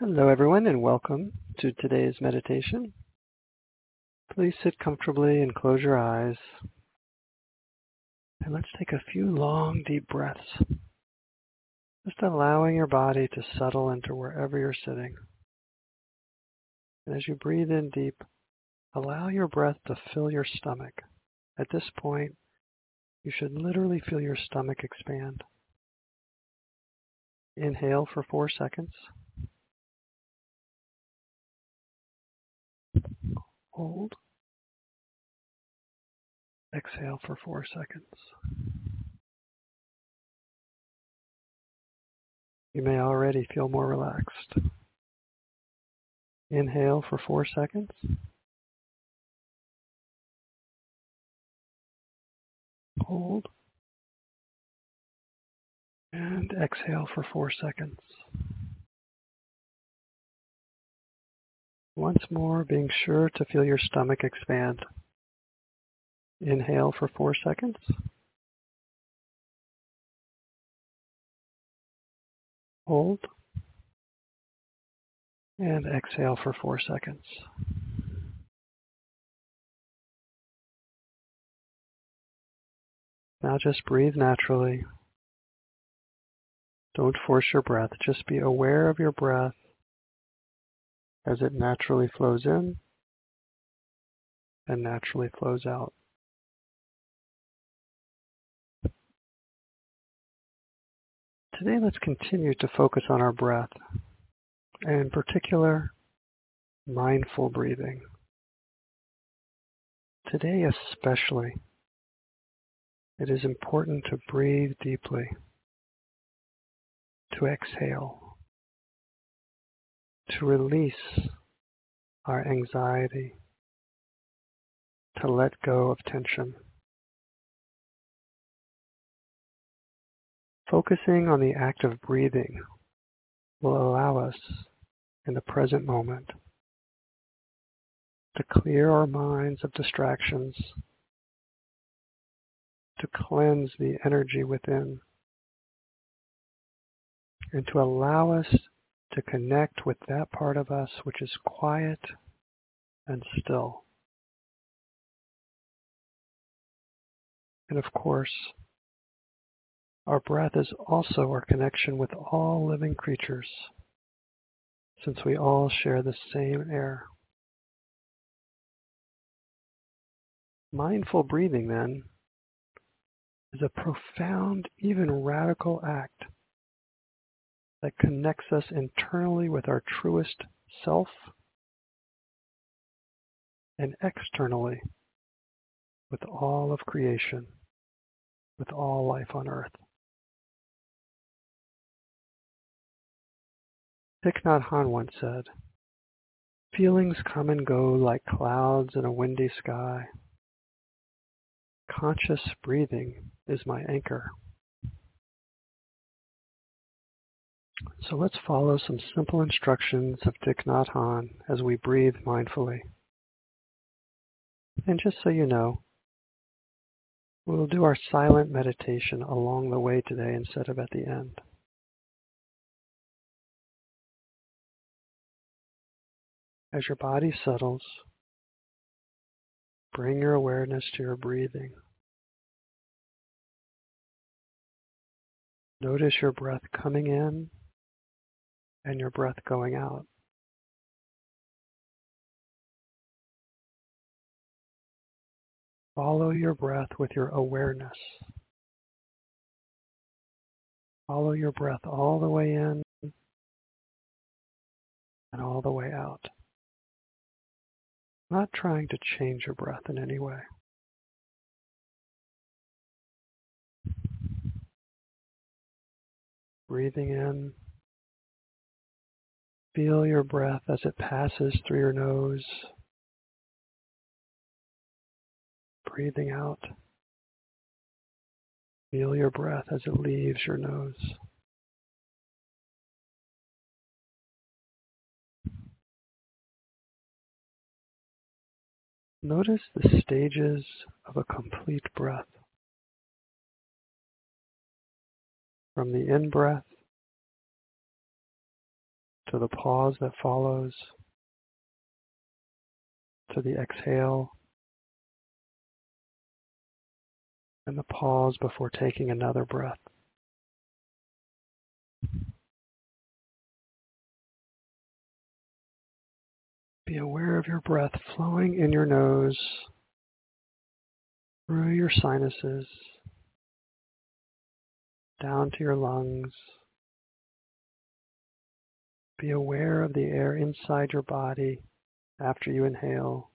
Hello, everyone, and welcome to today's meditation. Please sit comfortably and close your eyes. And let's take a few long, deep breaths, just allowing your body to settle into wherever you're sitting. And as you breathe in deep, allow your breath to fill your stomach. At this point, you should literally feel your stomach expand. Inhale for four seconds. Hold. Exhale for four seconds. You may already feel more relaxed. Inhale for four seconds. Hold. And exhale for four seconds. Once more, being sure to feel your stomach expand. Inhale for four seconds. Hold. And exhale for four seconds. Now just breathe naturally. Don't force your breath. Just be aware of your breath as it naturally flows in and naturally flows out. Today, let's continue to focus on our breath, and in particular, mindful breathing. Today, especially, it is important to breathe deeply, to exhale to release our anxiety, to let go of tension. Focusing on the act of breathing will allow us in the present moment to clear our minds of distractions, to cleanse the energy within, and to allow us to connect with that part of us which is quiet and still. And of course, our breath is also our connection with all living creatures, since we all share the same air. Mindful breathing, then, is a profound, even radical act that connects us internally with our truest self and externally with all of creation, with all life on earth. Thich Nhat Hanh once said, Feelings come and go like clouds in a windy sky. Conscious breathing is my anchor. So let's follow some simple instructions of Thich Nhat Hanh as we breathe mindfully. And just so you know, we'll do our silent meditation along the way today instead of at the end. As your body settles, bring your awareness to your breathing. Notice your breath coming in and your breath going out. Follow your breath with your awareness. Follow your breath all the way in and all the way out. Not trying to change your breath in any way. Breathing in Feel your breath as it passes through your nose. Breathing out. Feel your breath as it leaves your nose. Notice the stages of a complete breath. From the in breath to the pause that follows, to the exhale, and the pause before taking another breath. Be aware of your breath flowing in your nose, through your sinuses, down to your lungs. Be aware of the air inside your body after you inhale,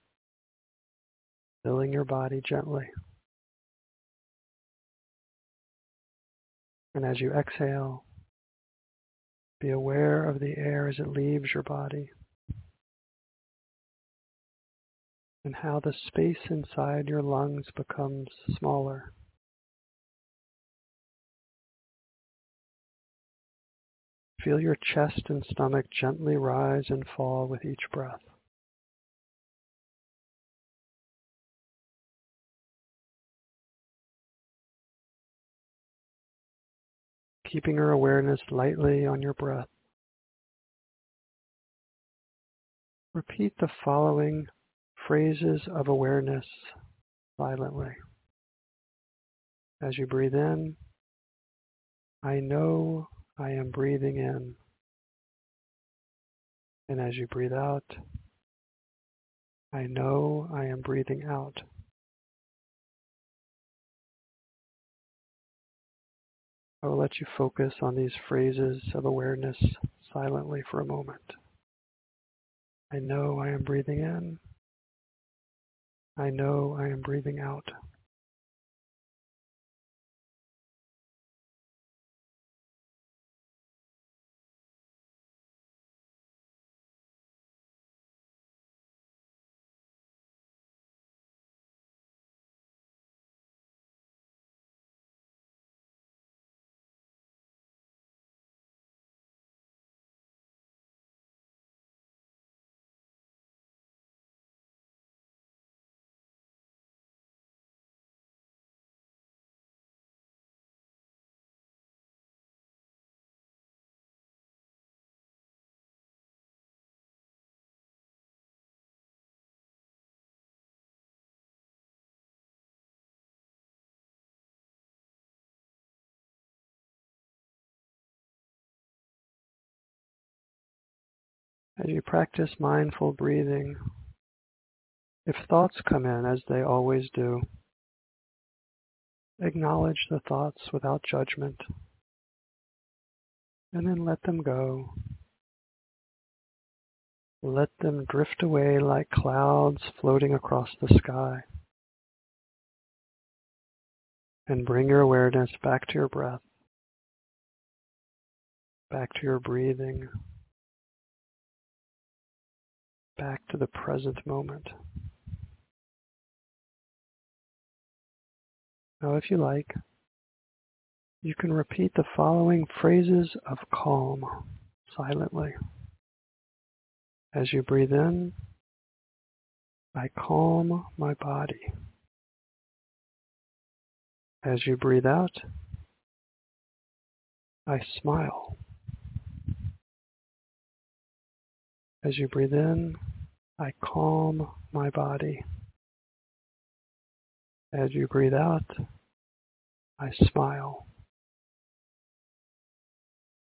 filling your body gently. And as you exhale, be aware of the air as it leaves your body and how the space inside your lungs becomes smaller. Feel your chest and stomach gently rise and fall with each breath. Keeping your awareness lightly on your breath. Repeat the following phrases of awareness silently. As you breathe in, I know I am breathing in. And as you breathe out, I know I am breathing out. I will let you focus on these phrases of awareness silently for a moment. I know I am breathing in. I know I am breathing out. As you practice mindful breathing, if thoughts come in, as they always do, acknowledge the thoughts without judgment, and then let them go. Let them drift away like clouds floating across the sky. And bring your awareness back to your breath, back to your breathing back to the present moment. Now, if you like, you can repeat the following phrases of calm silently. As you breathe in, I calm my body. As you breathe out, I smile. As you breathe in, I calm my body. As you breathe out, I smile.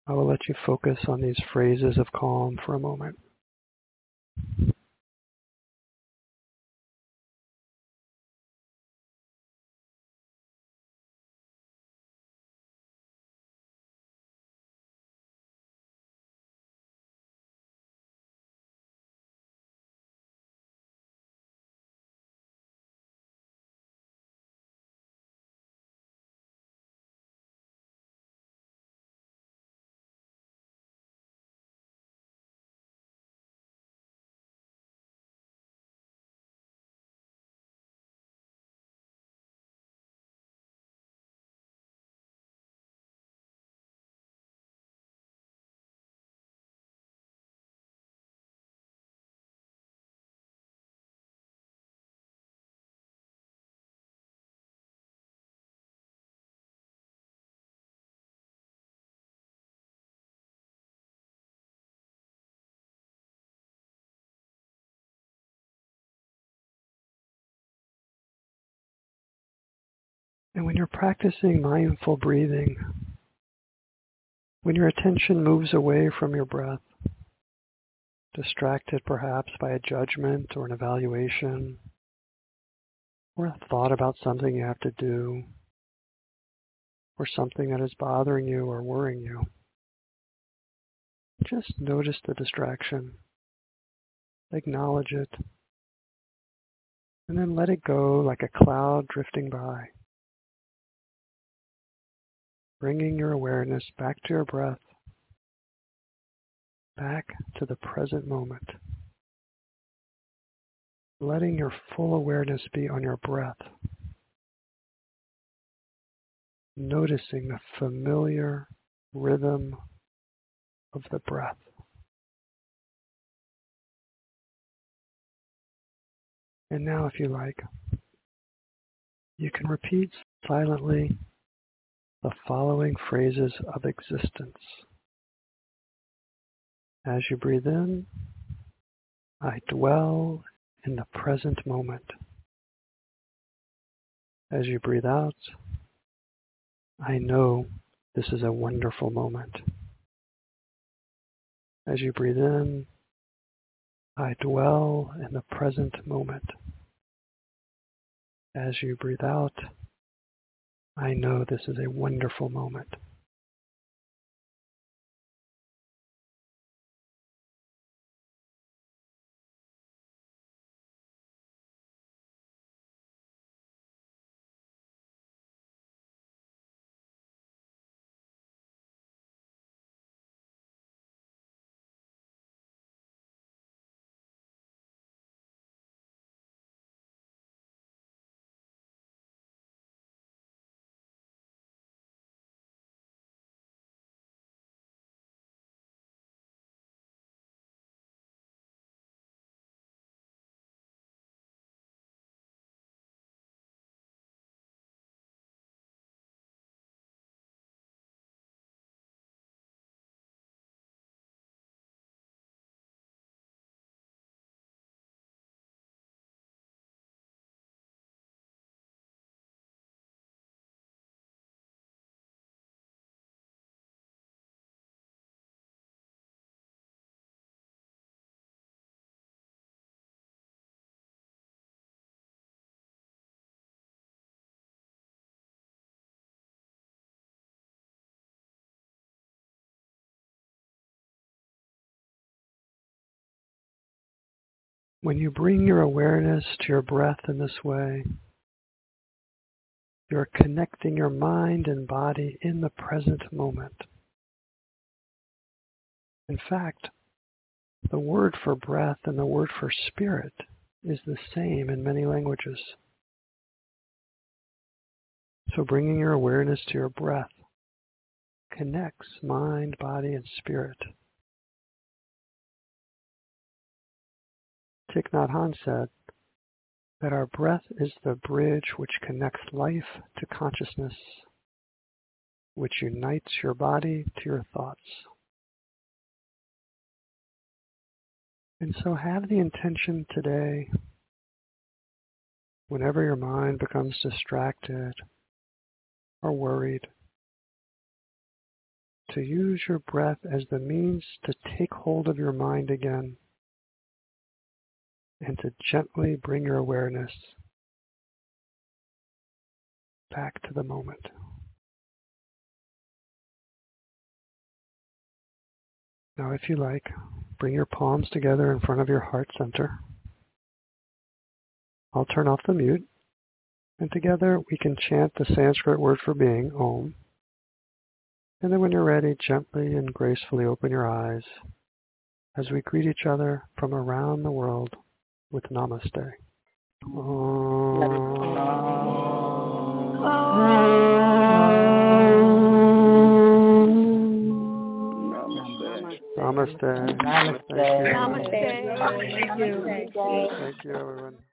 I will let you focus on these phrases of calm for a moment. And when you're practicing mindful breathing, when your attention moves away from your breath, distracted perhaps by a judgment or an evaluation, or a thought about something you have to do, or something that is bothering you or worrying you, just notice the distraction, acknowledge it, and then let it go like a cloud drifting by bringing your awareness back to your breath, back to the present moment. Letting your full awareness be on your breath. Noticing the familiar rhythm of the breath. And now, if you like, you can repeat silently the following phrases of existence. As you breathe in, I dwell in the present moment. As you breathe out, I know this is a wonderful moment. As you breathe in, I dwell in the present moment. As you breathe out, I know this is a wonderful moment. When you bring your awareness to your breath in this way, you're connecting your mind and body in the present moment. In fact, the word for breath and the word for spirit is the same in many languages. So bringing your awareness to your breath connects mind, body, and spirit. Thich Nhat Hanh said that our breath is the bridge which connects life to consciousness, which unites your body to your thoughts. And so have the intention today, whenever your mind becomes distracted or worried, to use your breath as the means to take hold of your mind again and to gently bring your awareness back to the moment. Now, if you like, bring your palms together in front of your heart center. I'll turn off the mute, and together we can chant the Sanskrit word for being, Om. And then when you're ready, gently and gracefully open your eyes as we greet each other from around the world with Namaste. Namaste. Namaste. Thank you. Namaste. Thank you. Thank you, everyone.